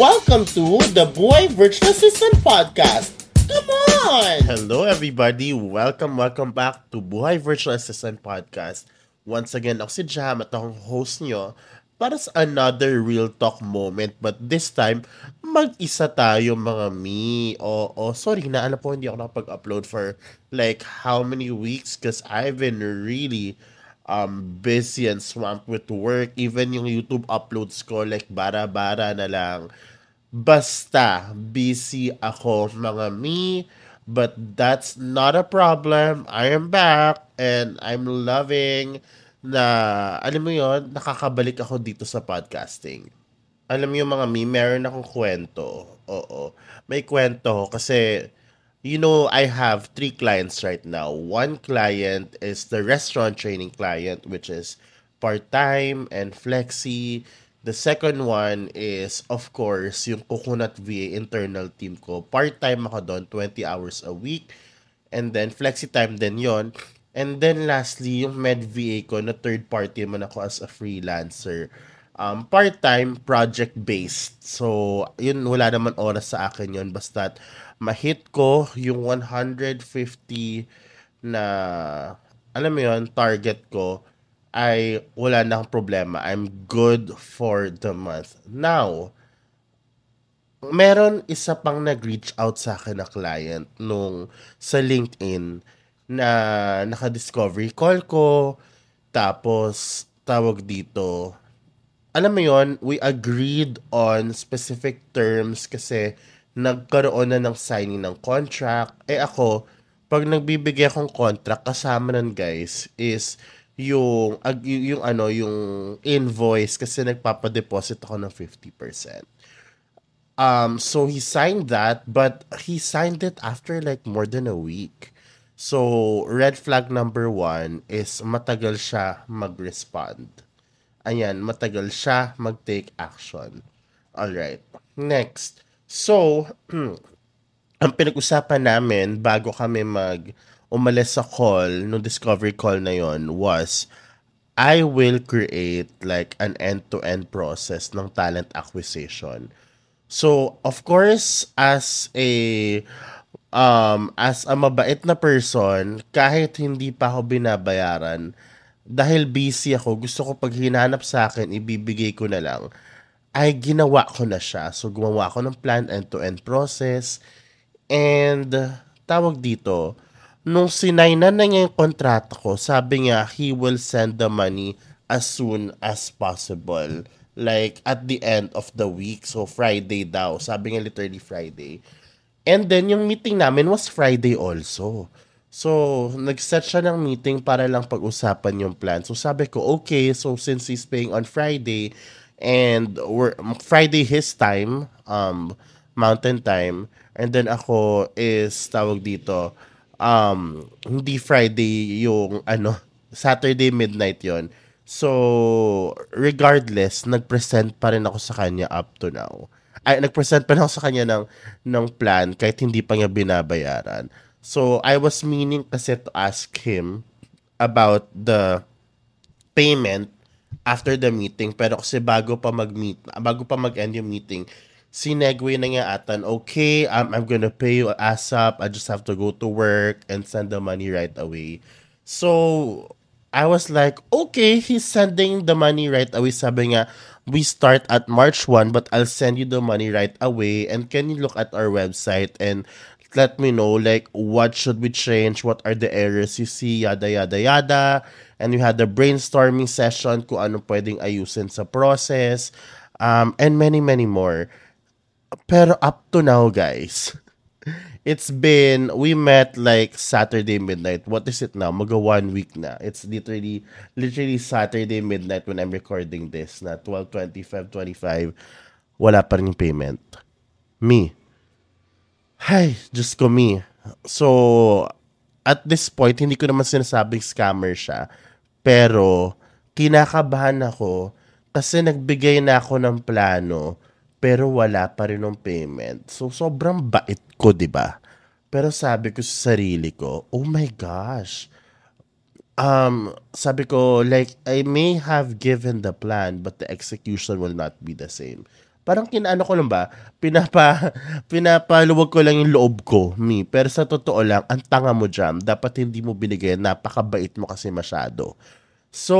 Welcome to the Boy Virtual Assistant Podcast. Come on! Hello, everybody. Welcome, welcome back to Buhay Virtual Assistant Podcast. Once again, ako si Jam at akong host nyo para sa another real talk moment. But this time, mag-isa tayo mga me. O, oh, sorry na, alam po hindi ako nakapag-upload for like how many weeks because I've been really um, busy and swamped with work. Even yung YouTube uploads ko, like bara-bara na lang. Basta, busy ako mga me. But that's not a problem. I am back and I'm loving na, alam mo yon nakakabalik ako dito sa podcasting. Alam mo yung mga me, meron akong kwento. Oo. May kwento kasi you know, I have three clients right now. One client is the restaurant training client, which is part time and flexi. The second one is, of course, yung Coconut VA internal team ko. Part-time ako doon, 20 hours a week. And then, flexi time din yon And then, lastly, yung Med VA ko na third party man ako as a freelancer. Um, part-time, project-based. So, yun, wala naman oras sa akin yun. Basta ma-hit ko yung 150 na, alam mo yun, target ko, ay wala na akong problema. I'm good for the month. Now, meron isa pang nag-reach out sa akin na client nung sa LinkedIn na naka-discovery call ko. Tapos, tawag dito, alam mo yon we agreed on specific terms kasi nagkaroon na ng signing ng contract. Eh ako, pag nagbibigay akong contract, kasama nun guys, is yung, yung, ano, yung invoice kasi nagpapadeposit ako ng 50%. Um, so he signed that, but he signed it after like more than a week. So, red flag number one is matagal siya mag-respond. Ayan, matagal siya mag-take action. Alright. Next So, ang pinag-usapan namin bago kami mag umalis sa call, no discovery call na yon was I will create like an end-to-end process ng talent acquisition. So, of course, as a um as a mabait na person, kahit hindi pa ako binabayaran, dahil busy ako, gusto ko pag hinanap sa akin, ibibigay ko na lang ay ginawa ko na siya. So, gumawa ako ng plan end-to-end process. And, tawag dito, nung sinainan na niya yung kontrata ko, sabi niya, he will send the money as soon as possible. Like, at the end of the week. So, Friday daw. Sabi niya literally Friday. And then, yung meeting namin was Friday also. So, nag-set siya ng meeting para lang pag-usapan yung plan. So, sabi ko, okay, so since he's paying on Friday, and we're Friday his time, um, mountain time, and then ako is tawag dito, um, hindi Friday yung ano, Saturday midnight yon. So, regardless, nag-present pa rin ako sa kanya up to now. Ay, nag-present pa rin ako sa kanya ng, ng plan kahit hindi pa niya binabayaran. So, I was meaning kasi to ask him about the payment after the meeting pero kasi bago pa mag-meet, bago pa mag-end yung meeting, sinegway na nga atan, okay, um, I'm gonna pay you ASAP, I just have to go to work and send the money right away. So, I was like, okay, he's sending the money right away. Sabi nga, we start at March 1, but I'll send you the money right away. And can you look at our website and let me know, like, what should we change? What are the errors you see? Yada, yada, yada and we had a brainstorming session kung ano pwedeng ayusin sa process, um, and many, many more. Pero up to now, guys, it's been, we met like Saturday midnight. What is it now? Maga one week na. It's literally, literally Saturday midnight when I'm recording this na 12, 25, 25. Wala pa rin payment. Me. Hi, just ko me. So, at this point, hindi ko naman sinasabing scammer siya. Pero, kinakabahan ako kasi nagbigay na ako ng plano pero wala pa rin ng payment. So, sobrang bait ko, di ba? Pero sabi ko sa sarili ko, oh my gosh. Um, sabi ko, like, I may have given the plan, but the execution will not be the same. Parang kinaano ko lang ba, pinapa, pinapaluwag ko lang yung loob ko, me. Pero sa totoo lang, ang tanga mo jam, dapat hindi mo binigay, napakabait mo kasi masyado. So,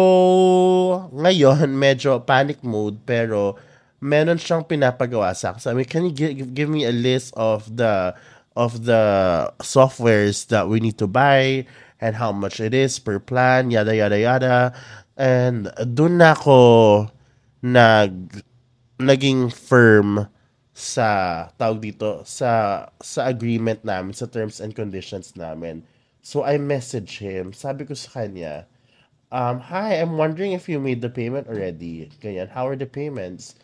ngayon, medyo panic mode, pero meron siyang pinapagawa sa akin. Sabi, can you give, give me a list of the of the softwares that we need to buy and how much it is per plan, yada yada yada. And doon na ako nag naging firm sa tawag dito sa sa agreement namin sa terms and conditions namin. So I message him. Sabi ko sa kanya, um, hi, I'm wondering if you made the payment already. Ganyan, how are the payments?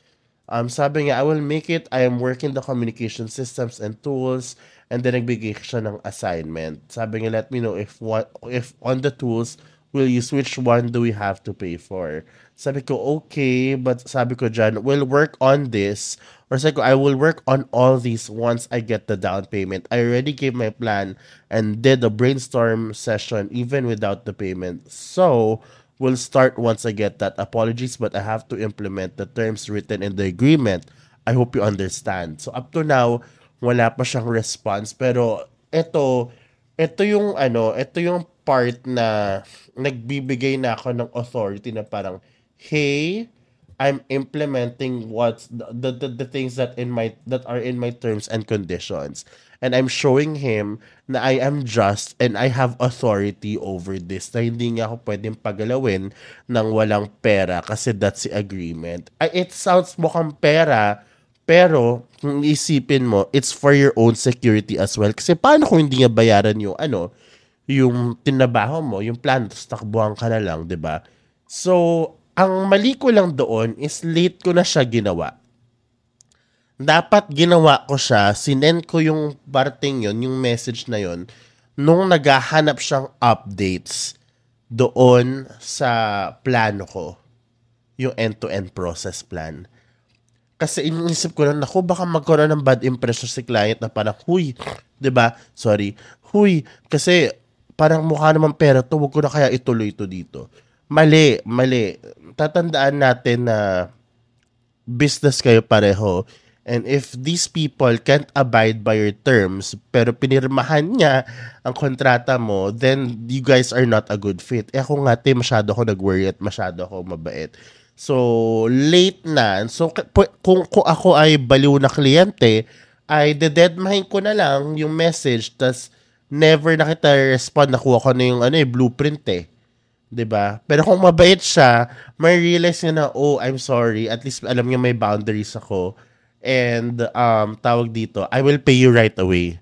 Um, sabi niya, I will make it. I am working the communication systems and tools. And then nagbigay siya ng assignment. Sabi niya, let me know if what if on the tools will use which one do we have to pay for. Sabi ko, okay, but sabi ko dyan, we'll work on this. Or sabi ko, I will work on all these once I get the down payment. I already gave my plan and did a brainstorm session even without the payment. So, we'll start once I get that. Apologies, but I have to implement the terms written in the agreement. I hope you understand. So up to now, wala pa siyang response. Pero ito, ito yung ano, ito yung part na nagbibigay na ako ng authority na parang, hey, I'm implementing what's the, the, the things that in my that are in my terms and conditions. And I'm showing him na I am just and I have authority over this. Na hindi nga ako pwedeng pagalawin ng walang pera kasi that's the agreement. It sounds mukhang pera pero kung isipin mo it's for your own security as well. Kasi paano kung hindi niya bayaran yung ano yung tinabaho mo yung plan tapos takbuhan ka na lang 'di ba so ang mali ko lang doon is late ko na siya ginawa. Dapat ginawa ko siya, sinend ko yung parting yon yung message na yon nung naghahanap siyang updates doon sa plano ko, yung end-to-end process plan. Kasi iniisip ko lang, naku, baka magkaroon ng bad impression si client na parang, huy, ba Sorry, huy, kasi parang mukha naman pera to, wag ko na kaya ituloy to dito. Mali, mali. Tatandaan natin na business kayo pareho. And if these people can't abide by your terms, pero pinirmahan niya ang kontrata mo, then you guys are not a good fit. Eh ako nga, te, masyado ako nag-worry at masyado ako mabait. So, late na. So, kung, kung ako ay baliw na kliyente, ay deadmine ko na lang yung message, tas never na kita respond, nakuha ko na yung ano, eh, blueprint eh. 'di ba? Pero kung mabait siya, may realize niya na, oh, I'm sorry. At least alam niya may boundaries ako. And um tawag dito, I will pay you right away.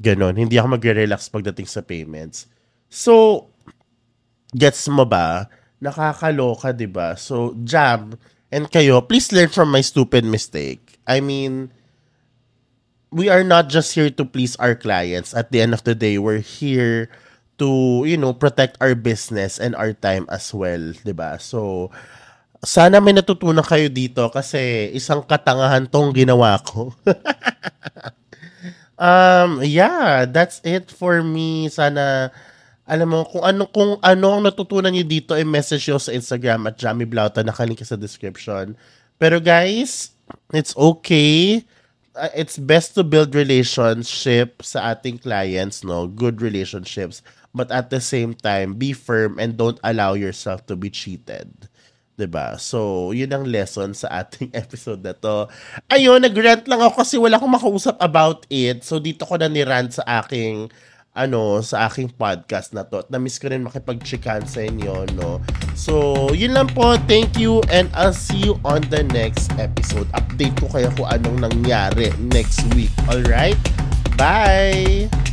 Ganon. Hindi ako magre-relax pagdating sa payments. So, gets mo ba? Nakakaloka, 'di ba? So, jam and kayo, please learn from my stupid mistake. I mean, we are not just here to please our clients. At the end of the day, we're here to, you know, protect our business and our time as well, 'di ba? So sana may natutunan kayo dito kasi isang katangahan tong ginawa ko. um, yeah, that's it for me. Sana alam mo kung ano kung ano ang natutunan niyo dito ay message yo sa Instagram at Jamie Blauta nakalink sa description. Pero guys, it's okay. Uh, it's best to build relationship sa ating clients, no? Good relationships but at the same time, be firm and don't allow yourself to be cheated. 'di ba? So, 'yun ang lesson sa ating episode na to. Ayun, nag-rant lang ako kasi wala akong makausap about it. So, dito ko na ni-rant sa aking ano, sa aking podcast na to. At na-miss ko rin makipag-chikan sa inyo, no? So, yun lang po. Thank you and I'll see you on the next episode. Update ko kayo kung anong nangyari next week. Alright? Bye!